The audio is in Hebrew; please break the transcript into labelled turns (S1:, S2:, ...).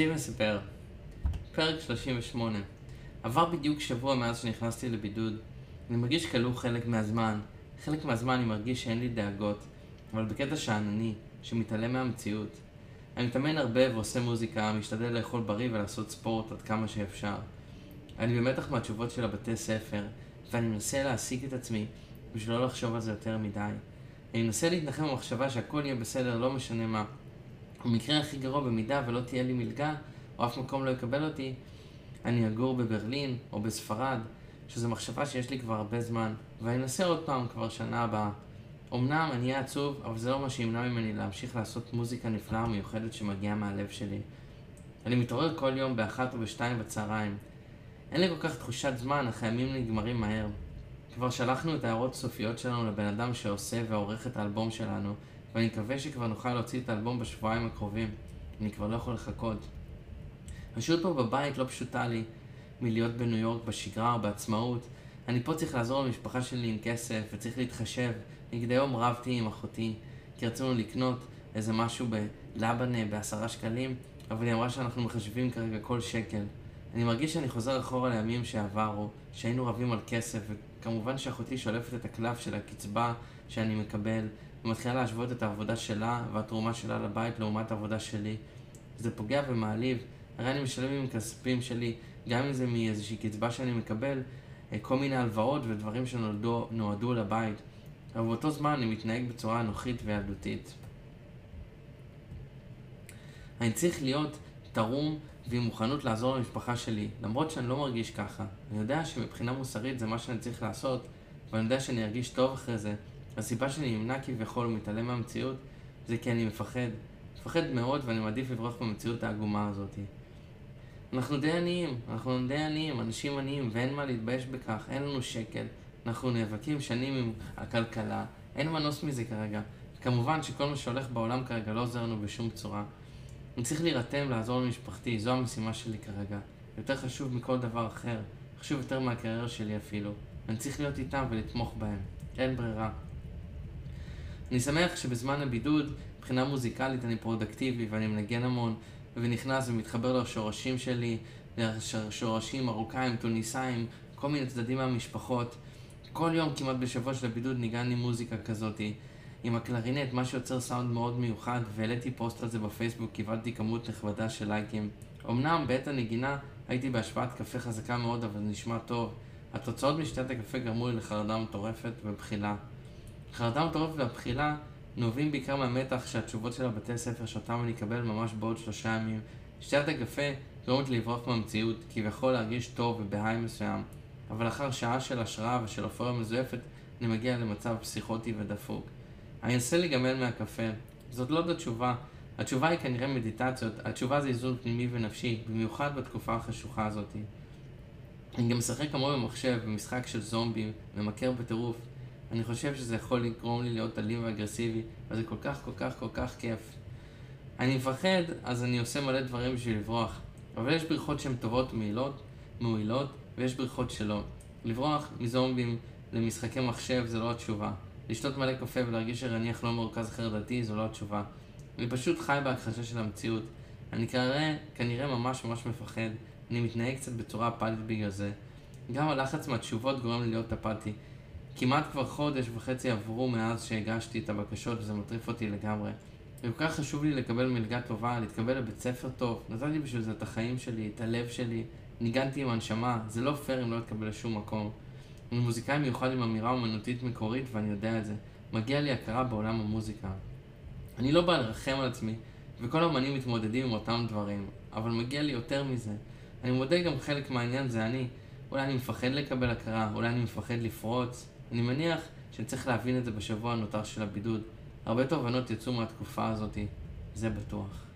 S1: זיו מספר, פרק 38 עבר בדיוק שבוע מאז שנכנסתי לבידוד. אני מרגיש כלוא חלק מהזמן. חלק מהזמן אני מרגיש שאין לי דאגות, אבל בקטע שאנני, שמתעלם מהמציאות. אני מתאמן הרבה ועושה מוזיקה, משתדל לאכול בריא ולעשות ספורט עד כמה שאפשר. אני במתח מהתשובות של הבתי ספר, ואני מנסה להעסיק את עצמי בשביל לא לחשוב על זה יותר מדי. אני מנסה להתנחם במחשבה שהכל יהיה בסדר, לא משנה מה. במקרה הכי גרוע, במידה ולא תהיה לי מלגה, או אף מקום לא יקבל אותי, אני אגור בברלין או בספרד, שזו מחשבה שיש לי כבר הרבה זמן, ואני אנסה עוד פעם כבר שנה הבאה. אמנם אני אהיה עצוב, אבל זה לא מה שימנע ממני להמשיך לעשות מוזיקה נפלאה ומיוחדת שמגיעה מהלב שלי. אני מתעורר כל יום באחת או בשתיים בצהריים. אין לי כל כך תחושת זמן, אך הימים נגמרים מהר. כבר שלחנו את ההערות הסופיות שלנו לבן אדם שעושה ועורך את האלבום שלנו, ואני מקווה שכבר נוכל להוציא את האלבום בשבועיים הקרובים. אני כבר לא יכול לחכות. השהות פה בבית לא פשוטה לי מלהיות בניו יורק בשגרה או בעצמאות. אני פה צריך לעזור למשפחה שלי עם כסף וצריך להתחשב. נגד היום רבתי עם אחותי כי רצינו לקנות איזה משהו בלבנה בעשרה שקלים, אבל היא אמרה שאנחנו מחשבים כרגע כל שקל. אני מרגיש שאני חוזר אחורה לימים שעברו, שהיינו רבים על כסף, וכמובן שאחותי שולפת את הקלף של הקצבה שאני מקבל, ומתחילה להשוות את העבודה שלה והתרומה שלה לבית לעומת העבודה שלי. זה פוגע ומעליב, הרי אני משלם עם כספים שלי, גם אם זה מאיזושהי קצבה שאני מקבל, אה, כל מיני הלוואות ודברים שנועדו לבית. אבל באותו זמן אני מתנהג בצורה אנוכית וילדותית. אני צריך להיות תרום ועם מוכנות לעזור למשפחה שלי, למרות שאני לא מרגיש ככה. אני יודע שמבחינה מוסרית זה מה שאני צריך לעשות, ואני יודע שאני ארגיש טוב אחרי זה. הסיבה שאני נמנע כביכול ומתעלם מהמציאות, זה כי אני מפחד. מפחד מאוד ואני מעדיף לברוח במציאות העגומה הזאת. אנחנו די עניים, אנחנו די עניים, אנשים עניים, ואין מה להתבייש בכך, אין לנו שקל. אנחנו נאבקים שנים עם הכלכלה, אין מנוס מזה כרגע. כמובן שכל מה שהולך בעולם כרגע לא עוזר לנו בשום צורה. אני צריך להירתם לעזור למשפחתי, זו המשימה שלי כרגע. יותר חשוב מכל דבר אחר, חשוב יותר מהקריירה שלי אפילו. אני צריך להיות איתם ולתמוך בהם. אין ברירה. אני שמח שבזמן הבידוד, מבחינה מוזיקלית אני פרודקטיבי ואני מנגן המון, ונכנס ומתחבר לשורשים שלי, לשורשים מרוקאים, טוניסאים, כל מיני צדדים מהמשפחות. כל יום כמעט בשבוע של הבידוד ניגן לי מוזיקה כזאתי. עם הקלרינט, מה שיוצר סאונד מאוד מיוחד, והעליתי פוסט על זה בפייסבוק, קיבלתי כמות נכבדה של לייקים. אמנם בעת הנגינה הייתי בהשפעת קפה חזקה מאוד, אבל זה נשמע טוב. התוצאות משתיית הקפה גרמו לי לחרדה מטורפת ובחילה. חרדה מטורפת והבחילה נובעים בעיקר מהמתח שהתשובות של הבתי ספר שאותם אני אקבל ממש בעוד שלושה ימים. שתיית הקפה גורמת לי לברוח מהמציאות, כביכול להרגיש טוב ובהיי מסוים, אבל לאחר שעה של השראה ושל הפרעה מזויפת, אני מגיע למצב פסיכוטי ודפוק. אני אנסה להיגמל מהקפה. זאת לא התשובה. התשובה היא כנראה מדיטציות, התשובה זה איזון פנימי ונפשי, במיוחד בתקופה החשוכה הזאת. אני גם משחק כמוהו במחשב, במשחק של זומבים, ממכר בטירוף. אני חושב שזה יכול לגרום לי להיות אלים ואגרסיבי, וזה כל כך כל כך כל כך כיף. אני מפחד, אז אני עושה מלא דברים בשביל לברוח. אבל יש בריחות שהן טובות ומעילות, מועילות, ויש בריחות שלא. לברוח מזומבים למשחקי מחשב זה לא התשובה. לשתות מלא קפה ולהרגיש שרניח לא מרוכז חרדתי זו לא התשובה. אני פשוט חי בהכחשה של המציאות. אני כנראה, כנראה ממש ממש מפחד. אני מתנהג קצת בצורה אפתית בגלל זה. גם הלחץ מהתשובות גורם לי להיות אפתי. כמעט כבר חודש וחצי עברו מאז שהגשתי את הבקשות וזה מטריף אותי לגמרי. וכל כך חשוב לי לקבל מלגה טובה, להתקבל לבית ספר טוב. נתתי בשביל זה את החיים שלי, את הלב שלי. ניגנתי עם הנשמה, זה לא פייר אם לא אתקבל לשום מקום. אני מוזיקאי מיוחד עם אמירה אומנותית מקורית ואני יודע את זה. מגיע לי הכרה בעולם המוזיקה. אני לא בא לרחם על עצמי, וכל האמנים מתמודדים עם אותם דברים, אבל מגיע לי יותר מזה. אני מודה גם חלק מהעניין זה אני. אולי אני מפחד לקבל הכרה, אולי אני מפחד לפרוץ. אני מניח שאני צריך להבין את זה בשבוע הנותר של הבידוד. הרבה תובנות יצאו מהתקופה הזאת, זה בטוח.